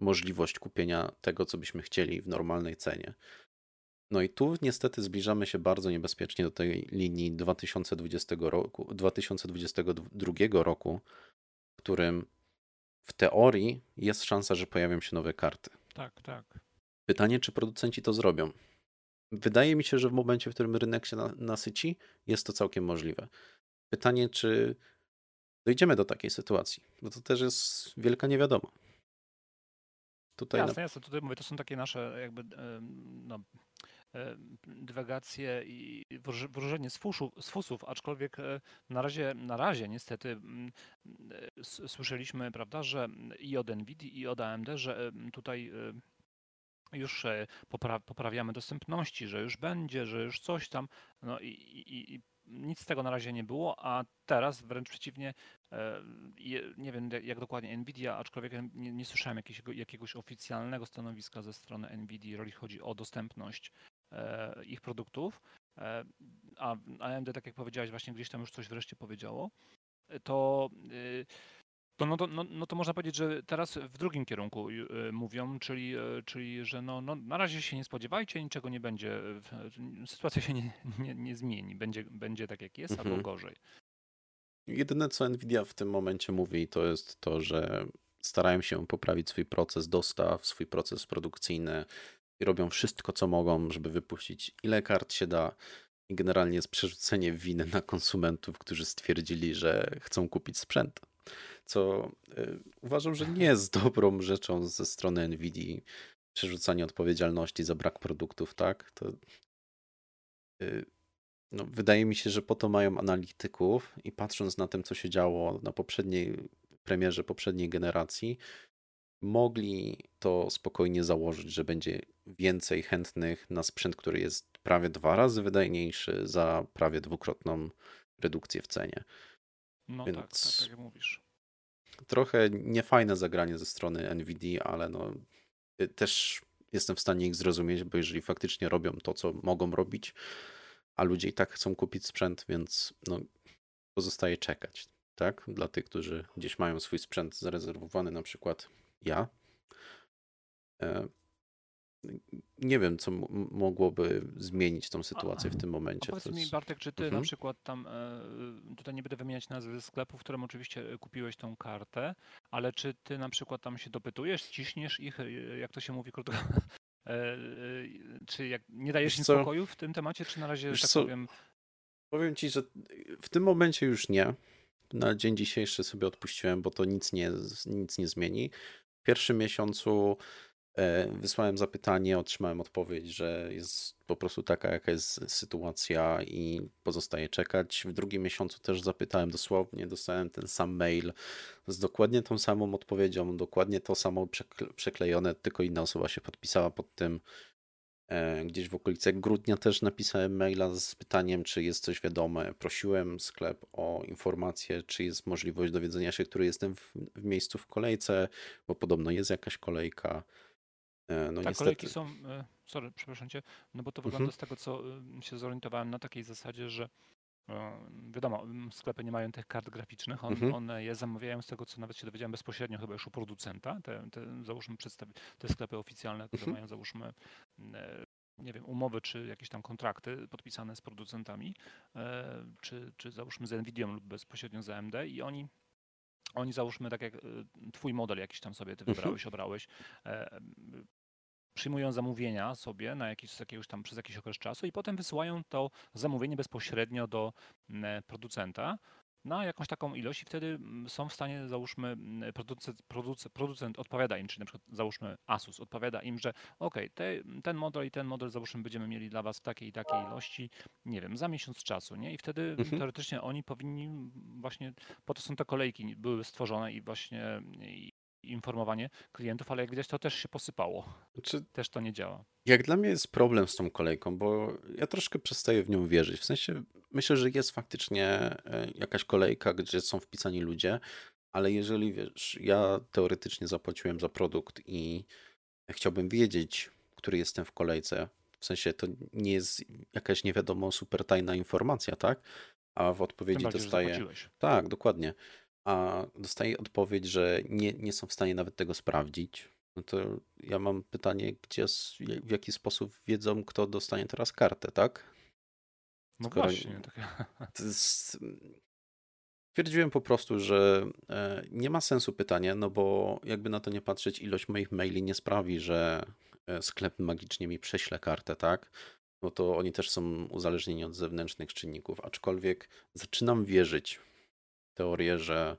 S2: możliwość kupienia tego, co byśmy chcieli w normalnej cenie. No i tu niestety zbliżamy się bardzo niebezpiecznie do tej linii 2020 roku, 2022 roku, w którym w teorii jest szansa, że pojawią się nowe karty.
S1: Tak, tak.
S2: Pytanie, czy producenci to zrobią? Wydaje mi się, że w momencie, w którym rynek się na- nasyci, jest to całkiem możliwe. Pytanie, czy dojdziemy do takiej sytuacji? No to też jest wielka niewiadoma. Tutaj na...
S1: Jasne, jasne. Tutaj mówię, to są takie nasze jakby no, dywagacje i wróżenie z, fuszu, z fusów, aczkolwiek e, na razie, na razie niestety e, słyszeliśmy, prawda, że i od NVIDII i od AMD, że tutaj e, już popra poprawiamy dostępności, że już będzie, że już coś tam, no i, i, i nic z tego na razie nie było, a teraz wręcz przeciwnie, e, nie wiem jak dokładnie Nvidia, aczkolwiek nie, nie słyszałem jakiegoś, jakiegoś oficjalnego stanowiska ze strony Nvidia, jeżeli chodzi o dostępność e, ich produktów, e, a AMD, tak jak powiedziałeś, właśnie gdzieś tam już coś wreszcie powiedziało, to to, no, to, no, no to można powiedzieć, że teraz w drugim kierunku y, mówią, czyli, y, czyli że no, no, na razie się nie spodziewajcie, niczego nie będzie, w- sytuacja się nie, nie, nie zmieni, będzie, będzie tak jak jest,
S2: Mhm.
S1: albo gorzej.
S2: Jedyne, co Nvidia w tym momencie mówi, to jest to, że starają się poprawić swój proces dostaw, swój proces produkcyjny i robią wszystko, co mogą, żeby wypuścić ile kart się da. I generalnie jest przerzucenie winy na konsumentów, którzy stwierdzili, że chcą kupić sprzęt. Co y, uważam, że nie jest dobrą rzeczą ze strony Nvidia. Przerzucanie odpowiedzialności za brak produktów, tak? To y, no, wydaje mi się, że po to mają analityków i patrząc na tym, co się działo na poprzedniej premierze poprzedniej generacji, mogli to spokojnie założyć, że będzie więcej chętnych na sprzęt, który jest prawie dwa razy wydajniejszy za prawie dwukrotną redukcję w cenie.
S1: No tak, tak,
S2: Więc-
S1: tak jak mówisz.
S2: Trochę niefajne zagranie ze strony Nvidia, ale no, y, też jestem w stanie ich zrozumieć, bo jeżeli faktycznie robią to, co mogą robić, a ludzie i tak chcą kupić sprzęt, więc no, pozostaje czekać, tak? Dla tych, którzy gdzieś mają swój sprzęt zarezerwowany, na przykład ja. E, Nie wiem, co mogłoby zmienić tą sytuację w tym
S1: A
S2: momencie.
S1: powiedz
S2: To
S1: mi,
S2: jest-
S1: Bartek, czy ty na
S2: Mhm.
S1: przykład tam, e, tutaj nie będę wymieniać nazwy sklepów, w którym oczywiście e, kupiłeś tą kartę, ale czy ty na przykład tam się dopytujesz, ciśniesz ich, e, jak to się mówi krótko, e, e, czy jak nie dajesz im spokoju w tym temacie, czy na razie,
S2: Wiesz
S1: tak
S2: co?
S1: powiem,
S2: Powiem ci, że w tym momencie już nie. Na dzień dzisiejszy sobie odpuściłem, bo to nic nie, nic nie zmieni. W pierwszym miesiącu e, wysłałem zapytanie, otrzymałem odpowiedź, że jest po prostu taka, jaka jest sytuacja i pozostaje czekać. W drugim miesiącu też zapytałem dosłownie, dostałem ten sam mail z dokładnie tą samą odpowiedzią, dokładnie to samo przekle- przeklejone, tylko inna osoba się podpisała pod tym. E, Gdzieś w okolicach grudnia też napisałem maila z pytaniem, czy jest coś wiadome. Prosiłem sklep o informację, czy jest możliwość dowiedzenia się, który jestem w, w miejscu w kolejce, bo podobno jest jakaś kolejka. E, No
S1: Tak,
S2: niestety.
S1: kolejki są, e, sorry, przepraszam cię, no bo to wygląda
S2: Mhm.
S1: z tego, co e, się zorientowałem na takiej zasadzie, że wiadomo, sklepy nie mają tych kart graficznych, on,
S2: Mhm.
S1: one je zamawiają z tego, co nawet się dowiedziałem bezpośrednio chyba już u producenta, te, te załóżmy przedstawi- te sklepy oficjalne, które
S2: Mhm.
S1: mają załóżmy nie wiem, umowy czy jakieś tam kontrakty podpisane z producentami, czy, czy załóżmy z Nvidią lub bezpośrednio z AMD i oni oni załóżmy tak jak e, twój model jakiś tam sobie ty
S2: Mhm.
S1: wybrałeś, obrałeś, e, przyjmują zamówienia sobie na jakiś, jakiegoś tam, przez jakiś okres czasu i potem wysyłają to zamówienie bezpośrednio do m, producenta na jakąś taką ilość i wtedy mm, są w stanie, załóżmy, mm, producent, producent, producent odpowiada im, czy na przykład załóżmy Asus odpowiada im, że ok, te, ten model i ten model załóżmy będziemy mieli dla was w takiej i takiej ilości, nie wiem, za miesiąc czasu, nie? I wtedy
S2: Mhm.
S1: teoretycznie oni powinni właśnie, po to są te kolejki, były stworzone i właśnie informowanie klientów, ale jak widać to też się posypało,
S2: Znaczy,
S1: też to nie działa.
S2: Jak dla mnie jest problem z tą kolejką, bo ja troszkę przestaję w nią wierzyć. W sensie myślę, że jest faktycznie e, jakaś kolejka, gdzie są wpisani ludzie, ale jeżeli wiesz, ja teoretycznie zapłaciłem za produkt i chciałbym wiedzieć, który jestem w kolejce, w sensie to nie jest jakaś nie wiadomo super tajna informacja, tak? A w odpowiedzi dostaję. Tak, dokładnie. A dostaję odpowiedź, że nie, nie są w stanie nawet tego sprawdzić. No to ja mam pytanie, gdzie, w jaki sposób wiedzą, kto dostanie teraz kartę, tak?
S1: No
S2: Skoro-
S1: właśnie. Tak,
S2: jest... Twierdziłem po prostu, że e, nie ma sensu pytania, no bo jakby na to nie patrzeć, ilość moich maili nie sprawi, że e, sklep magicznie mi prześle kartę, tak? No to oni też są uzależnieni od zewnętrznych czynników, aczkolwiek zaczynam wierzyć teorię, że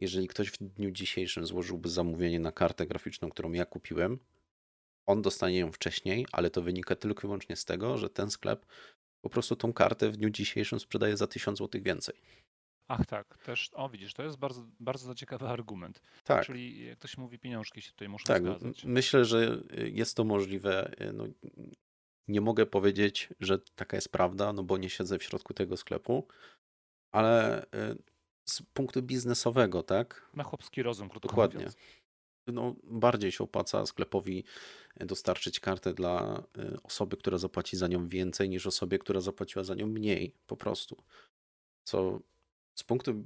S2: jeżeli ktoś w dniu dzisiejszym złożyłby zamówienie na kartę graficzną, którą ja kupiłem, on dostanie ją wcześniej, ale to wynika tylko i wyłącznie z tego, że ten sklep po prostu tą kartę w dniu dzisiejszym sprzedaje za 1000 zł więcej.
S1: Ach tak, też, o widzisz, to jest bardzo, bardzo ciekawy argument.
S2: Tak,
S1: Czyli jak ktoś mówi, pieniążki się tutaj muszą
S2: tak.
S1: zgadzać.
S2: Myślę, że y, jest to możliwe. y, No, nie mogę powiedzieć, że taka jest prawda, no bo nie siedzę w środku tego sklepu, ale y, z punktu biznesowego, tak?
S1: Na chłopski rozum, krótko
S2: Dokładnie.
S1: mówiąc.
S2: no, bardziej się opłaca sklepowi dostarczyć kartę dla y, osoby, która zapłaci za nią więcej, niż osobie, która zapłaciła za nią mniej, po prostu. Co z punktu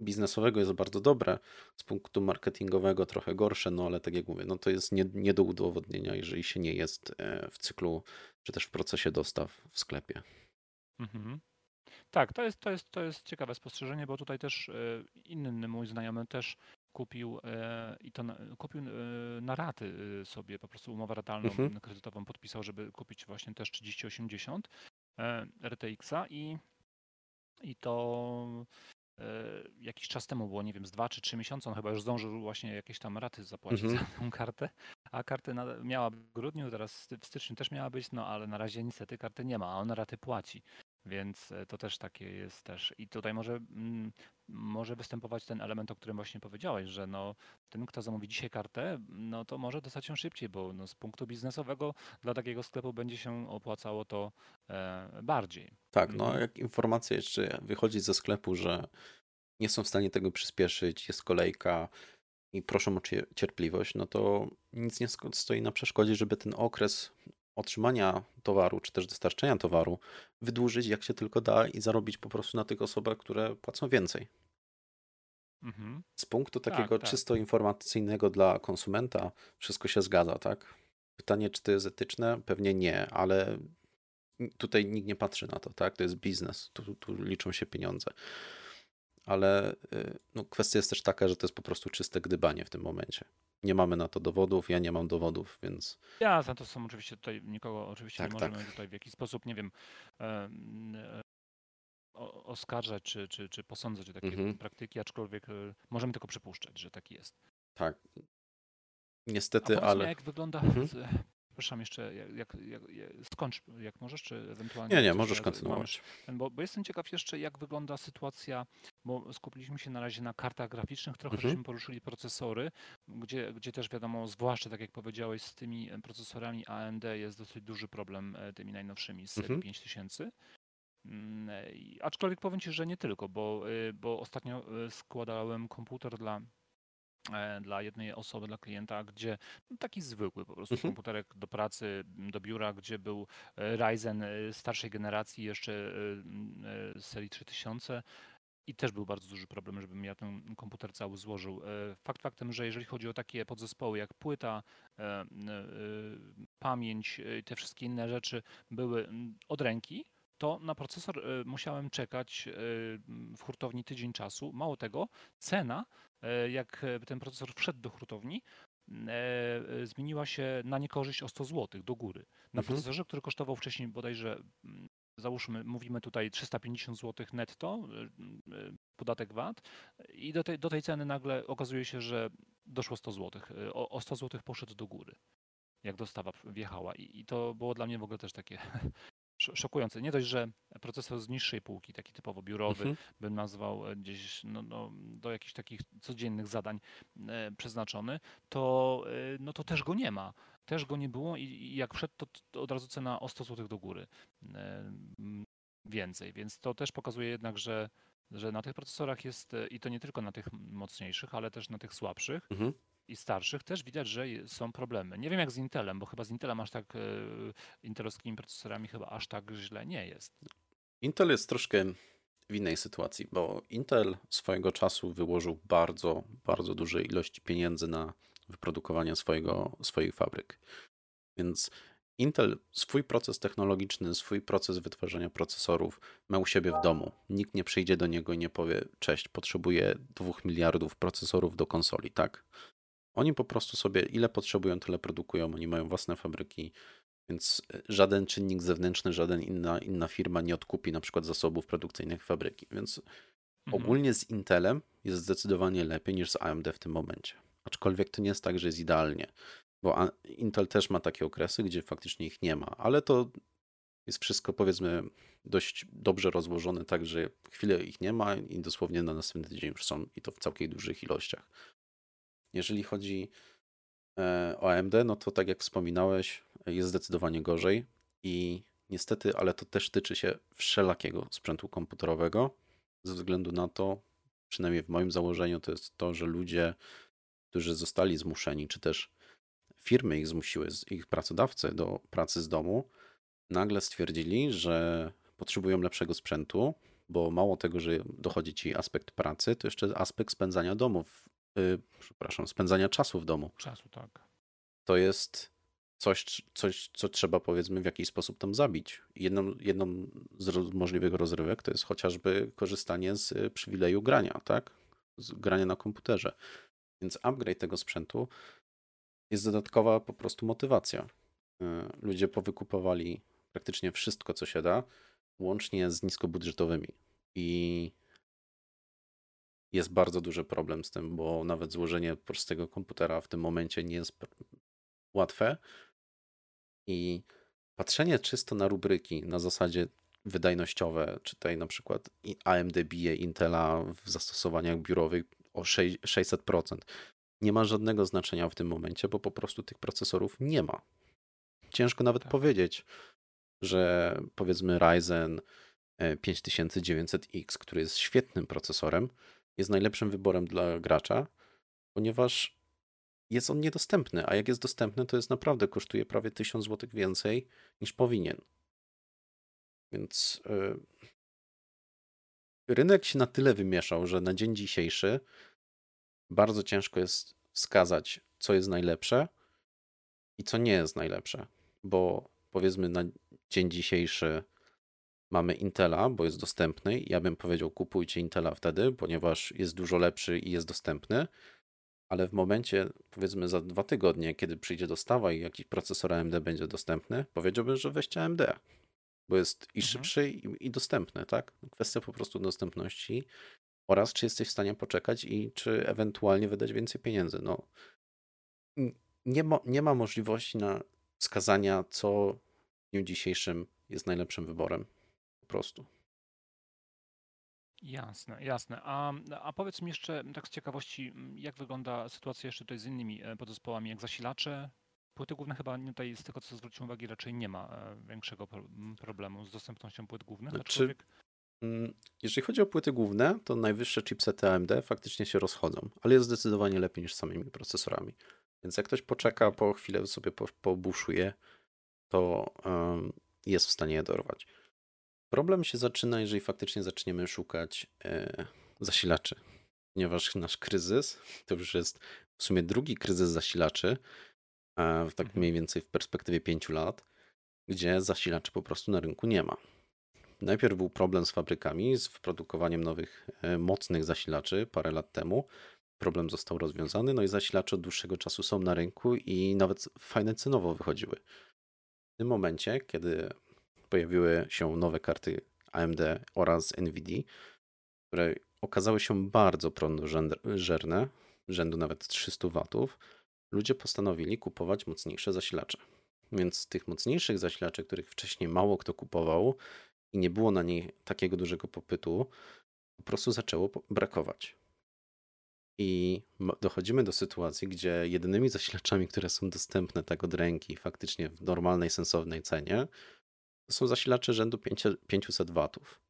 S2: biznesowego jest bardzo dobre, z punktu marketingowego trochę gorsze, no ale tak jak mówię, no to jest nie, nie do udowodnienia, jeżeli się nie jest e, w cyklu, czy też w procesie dostaw w sklepie.
S1: Mhm. Tak, to jest, to, jest, to jest ciekawe spostrzeżenie, bo tutaj też e, inny mój znajomy też kupił e, i to na, kupił e, na raty sobie po prostu umowę ratalną
S2: Mhm.
S1: kredytową podpisał, żeby kupić właśnie też 3080 e, RTX-a i, i to jakiś czas temu było, nie wiem, z dwa czy trzy miesiące, on chyba już zdążył właśnie jakieś tam raty zapłacić
S2: Mhm.
S1: za tą kartę, a nada- miała w grudniu, teraz w styczniu też miała być, no ale na razie niestety karty nie ma, a on raty płaci. Więc e, to też takie jest też. I tutaj może, mm, może występować ten element, o którym właśnie powiedziałeś, że no, ten, kto zamówi dzisiaj kartę, no to może dostać ją szybciej, bo no, z punktu biznesowego dla takiego sklepu będzie się opłacało to e, bardziej.
S2: Tak, no
S1: Mhm.
S2: jak informacja jeszcze wychodzi ze sklepu, że nie są w stanie tego przyspieszyć, jest kolejka i proszą o cie- cierpliwość, no to nic nie stoi na przeszkodzie, żeby ten okres otrzymania towaru, czy też dostarczenia towaru wydłużyć jak się tylko da i zarobić po prostu na tych osobach, które płacą więcej.
S1: Mhm.
S2: Z punktu
S1: Tak,
S2: takiego
S1: tak.
S2: czysto informacyjnego dla konsumenta wszystko się zgadza, tak? Pytanie, czy to jest etyczne? Pewnie nie, ale tutaj nikt nie patrzy na to, tak? To jest biznes, tu, tu liczą się pieniądze. Ale y, no, kwestia jest też taka, że to jest po prostu czyste gdybanie w tym momencie. Nie mamy na to dowodów, ja nie mam dowodów, więc
S1: Ja za to są oczywiście tutaj nikogo oczywiście
S2: Tak,
S1: nie
S2: tak.
S1: możemy tutaj w jakiś sposób, nie wiem, em, o- oskarżać czy, czy, czy posądzać o takie
S2: Mhm.
S1: praktyki, aczkolwiek e, możemy tylko przypuszczać, że tak jest.
S2: tak. Niestety, ale.
S1: jak wygląda,
S2: Mhm.
S1: Przepraszam jeszcze, jak, jak, jak, skończ jak możesz, czy ewentualnie...
S2: Nie, nie, możesz kontynuować.
S1: Bo, bo jestem ciekaw jeszcze, jak wygląda sytuacja, bo skupiliśmy się na razie na kartach graficznych, trochę
S2: Mhm.
S1: żeśmy poruszyli procesory, gdzie, gdzie też wiadomo, zwłaszcza tak jak powiedziałeś, z tymi e, procesorami AMD jest dosyć duży problem, e, tymi najnowszymi z
S2: Mhm.
S1: 5000. Mm, e, Aczkolwiek powiem Ci, że nie tylko, bo, y, bo ostatnio składałem komputer dla e, dla jednej osoby, dla klienta, gdzie no, taki zwykły po prostu
S2: Mhm.
S1: komputerek do pracy, do biura, gdzie był e, Ryzen e, starszej generacji, jeszcze e, e, z serii 3000 i też był bardzo duży problem, żebym ja ten komputer cały złożył. E, Fakt faktem, że jeżeli chodzi o takie podzespoły jak płyta, e, e, pamięć e, i te wszystkie inne rzeczy były od ręki, to na procesor e, musiałem czekać e, w hurtowni tydzień czasu. Mało tego, cena, e, jak e, ten procesor wszedł do hurtowni, e, e, zmieniła się na niekorzyść o 100 zł do góry. Na
S2: Mhm.
S1: procesorze, który kosztował wcześniej bodajże mm, załóżmy, mówimy tutaj 350 zł netto, podatek VAT i do tej, do tej ceny nagle okazuje się, że doszło 100 zł. O, o 100 zł poszedł do góry, jak dostawa wjechała i, i to było dla mnie w ogóle też takie szokujące. Nie dość, że procesor z niższej półki, taki typowo biurowy,
S2: Mhm.
S1: bym nazwał e, gdzieś no, no, do jakichś takich codziennych zadań e, przeznaczony, to, e, no, to też go nie ma. Też go nie było i, i jak wszedł, to, to od razu cena o 100 zł do góry e, więcej. Więc to też pokazuje jednak, że, że na tych procesorach jest, e, i to nie tylko na tych mocniejszych, ale też na tych słabszych
S2: Mhm.
S1: I starszych, też widać, że są problemy. Nie wiem jak z Intelem, bo chyba z Intelem aż tak, e, intelowskimi procesorami chyba aż tak źle nie jest.
S2: Intel jest troszkę w innej sytuacji, bo Intel swojego czasu wyłożył bardzo, bardzo duże ilości pieniędzy na wyprodukowanie swojego, swoich fabryk. Więc Intel swój proces technologiczny, swój proces wytwarzania procesorów ma u siebie w domu. Nikt nie przyjdzie do niego i nie powie: Cześć, potrzebuję 2 miliardów procesorów do konsoli, tak? Oni po prostu sobie ile potrzebują, tyle produkują. Oni mają własne fabryki, więc e, żaden czynnik zewnętrzny, żaden inna, inna firma nie odkupi na przykład zasobów produkcyjnych fabryki. Więc
S1: Mhm.
S2: ogólnie z Intelem jest zdecydowanie lepiej niż z AMD w tym momencie. Aczkolwiek to nie jest tak, że jest idealnie, bo Intel też ma takie okresy, gdzie faktycznie ich nie ma, ale to jest wszystko powiedzmy dość dobrze rozłożone, tak że chwilę ich nie ma i dosłownie na następny tydzień już są i to w całkiem dużych ilościach. Jeżeli chodzi e, o AMD, no to tak jak wspominałeś, jest zdecydowanie gorzej i niestety, ale to też tyczy się wszelakiego sprzętu komputerowego, ze względu na to, przynajmniej w moim założeniu, to jest to, że ludzie, którzy zostali zmuszeni, czy też firmy ich zmusiły, ich pracodawcy do pracy z domu, nagle stwierdzili, że potrzebują lepszego sprzętu, bo mało tego, że dochodzi ci aspekt pracy, to jeszcze aspekt spędzania domu, w, y, przepraszam, spędzania czasu w domu.
S1: Czasu, tak.
S2: To jest coś, coś, co trzeba powiedzmy w jakiś sposób tam zabić. Jedną, jedną z możliwych rozrywek to jest chociażby korzystanie z y, przywileju grania, tak? Z grania na komputerze. Więc upgrade tego sprzętu jest dodatkowa po prostu motywacja. Y, Ludzie powykupowali praktycznie wszystko, co się da, łącznie z niskobudżetowymi. I jest bardzo duży problem z tym, bo nawet złożenie prostego komputera w tym momencie nie jest łatwe. I patrzenie czysto na rubryki na zasadzie wydajnościowe, czy tutaj na przykład AMD bije Intela w zastosowaniach biurowych o szej- 600%, nie ma żadnego znaczenia w tym momencie, bo po prostu tych procesorów nie ma. Ciężko nawet
S1: Tak.
S2: powiedzieć, że powiedzmy Ryzen e, 5900X, który jest świetnym procesorem, jest najlepszym wyborem dla gracza, ponieważ jest on niedostępny, a jak jest dostępny, to jest naprawdę kosztuje prawie 1000 zł więcej niż powinien. Więc y, rynek się na tyle wymieszał, że na dzień dzisiejszy bardzo ciężko jest wskazać, co jest najlepsze i co nie jest najlepsze, bo powiedzmy na dzień dzisiejszy mamy Intela, bo jest dostępny. Ja bym powiedział, kupujcie Intela wtedy, ponieważ jest dużo lepszy i jest dostępny. Ale w momencie, powiedzmy za dwa tygodnie, kiedy przyjdzie dostawa i jakiś procesor AMD będzie dostępny, powiedziałbym, że weźcie AMD, bo jest i
S1: Mhm.
S2: szybszy, i, i dostępny, tak? Kwestia po prostu dostępności oraz czy jesteś w stanie poczekać i czy ewentualnie wydać więcej pieniędzy. No, nie ma, nie ma możliwości na wskazania, co w dniu dzisiejszym jest najlepszym wyborem. Prostu.
S1: Jasne, jasne. A, a powiedz mi jeszcze tak z ciekawości, jak wygląda sytuacja jeszcze tutaj z innymi e, podzespołami, jak zasilacze? Płyty główne chyba tutaj z tego, co zwróciłem uwagi, raczej nie ma e, większego problemu z dostępnością płyt głównych,
S2: Czy-
S1: aczkolwiek
S2: Mm, Jeżeli chodzi o płyty główne, to najwyższe chipsety AMD faktycznie się rozchodzą, ale jest zdecydowanie lepiej niż samymi procesorami. Więc jak ktoś poczeka, po chwilę sobie po- pobuszuje, to em, jest w stanie je dorwać. Problem się zaczyna, jeżeli faktycznie zaczniemy szukać e, zasilaczy, ponieważ nasz kryzys to już jest w sumie drugi kryzys zasilaczy, tak
S1: Mhm.
S2: mniej więcej w perspektywie pięciu lat, gdzie zasilaczy po prostu na rynku nie ma. Najpierw był problem z fabrykami, z produkowaniem nowych, e, mocnych zasilaczy parę lat temu. Problem został rozwiązany, no i zasilacze od dłuższego czasu są na rynku i nawet fajne cenowo wychodziły. W tym momencie, kiedy pojawiły się nowe karty AMD oraz NVIDIA, które okazały się bardzo prądożerne, rzędu nawet 300 watów, ludzie postanowili kupować mocniejsze zasilacze. Więc tych mocniejszych zasilaczy, których wcześniej mało kto kupował i nie było na nie takiego dużego popytu, po prostu zaczęło brakować. I dochodzimy do sytuacji, gdzie jedynymi zasilaczami, które są dostępne tak od ręki, faktycznie w normalnej, sensownej cenie, to są zasilacze rzędu 5 500 watów.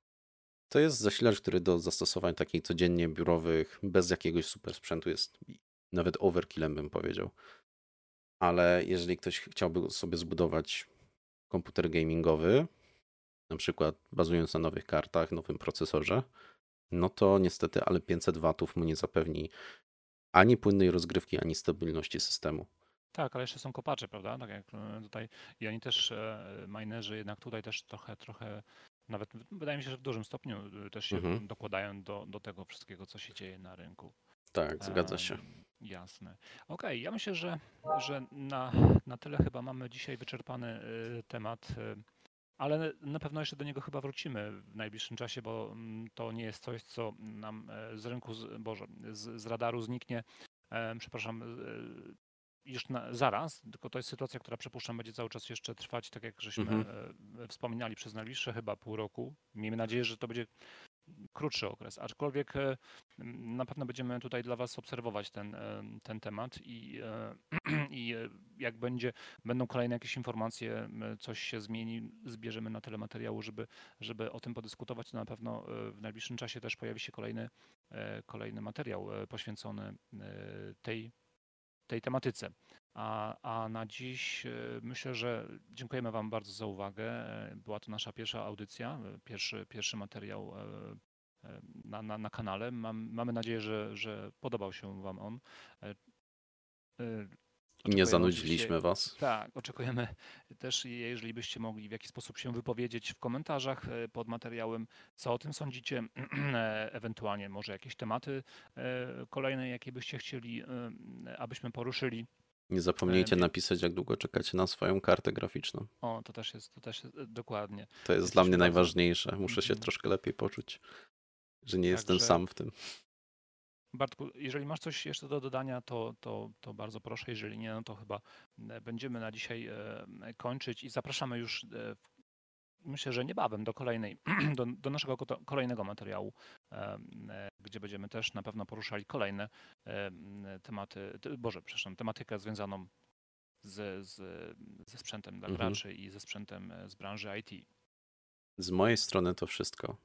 S2: To jest zasilacz, który do zastosowań takich codziennie biurowych, bez jakiegoś super sprzętu jest nawet overkillem bym powiedział. Ale jeżeli ktoś chciałby sobie zbudować komputer gamingowy, na przykład bazując na nowych kartach, nowym procesorze, no to niestety, ale 500 watów mu nie zapewni ani płynnej rozgrywki, ani stabilności systemu.
S1: Tak, ale jeszcze są kopacze, prawda? Tak jak e, tutaj i oni też, e, minerzy jednak tutaj też trochę, trochę, nawet wydaje mi się, że w dużym stopniu e, też się
S2: Mhm.
S1: dokładają do, do tego wszystkiego, co się dzieje na rynku.
S2: Tak, zgadza się.
S1: Em, Jasne. Okej, ja myślę, że, że na, na tyle chyba mamy dzisiaj wyczerpany y, temat, y, ale na pewno jeszcze do niego chyba wrócimy w najbliższym czasie, bo mm, to nie jest coś, co nam e, z rynku, z, Boże, z, z radaru zniknie. E, Przepraszam, już na, zaraz, tylko to jest sytuacja, która przypuszczam będzie cały czas jeszcze trwać, tak jak żeśmy
S2: Mhm.
S1: e, wspominali przez najbliższe chyba pół roku. Miejmy nadzieję, że to będzie krótszy okres, aczkolwiek e, na pewno będziemy tutaj dla Was obserwować ten, e, ten temat i, i jak będzie, będą kolejne jakieś informacje, coś się zmieni, zbierzemy na tyle materiału, żeby, żeby o tym podyskutować, to na pewno w najbliższym czasie też pojawi się kolejny, kolejny materiał poświęcony tej, tej tematyce. A, a na dziś e, myślę, że dziękujemy Wam bardzo za uwagę. E, Była to nasza pierwsza audycja, e, pierwszy, pierwszy materiał na, na, na kanale. Mam, mamy nadzieję, że, że podobał się Wam on.
S2: Nie zanudziliśmy
S1: oczywiście-
S2: was.
S1: Tak, oczekujemy też, jeżeli byście mogli w jakiś sposób się wypowiedzieć w komentarzach e, pod materiałem, co o tym sądzicie, e, ewentualnie może jakieś tematy e, kolejne, jakie byście chcieli, abyśmy poruszyli.
S2: Nie zapomnijcie napisać, jak długo czekacie na swoją kartę graficzną.
S1: O, to też jest, to też jest, dokładnie.
S2: To jest dla mnie
S1: bardzo-
S2: najważniejsze. Muszę się
S1: Mhm.
S2: troszkę lepiej poczuć, że nie jestem
S1: Także-
S2: sam w tym.
S1: Bartku, jeżeli masz coś jeszcze do dodania, to, to, to bardzo proszę. Jeżeli nie, no to chyba e, będziemy na dzisiaj e, kończyć i zapraszamy już, e, myślę, że niebawem do kolejnej, do, do naszego kolejnego materiału, gdzie będziemy też na pewno poruszali kolejne tematy, Boże, przepraszam, tematykę związaną z, z, ze sprzętem dla
S2: Mhm.
S1: graczy i ze sprzętem z branży IT.
S2: Z mojej strony to wszystko.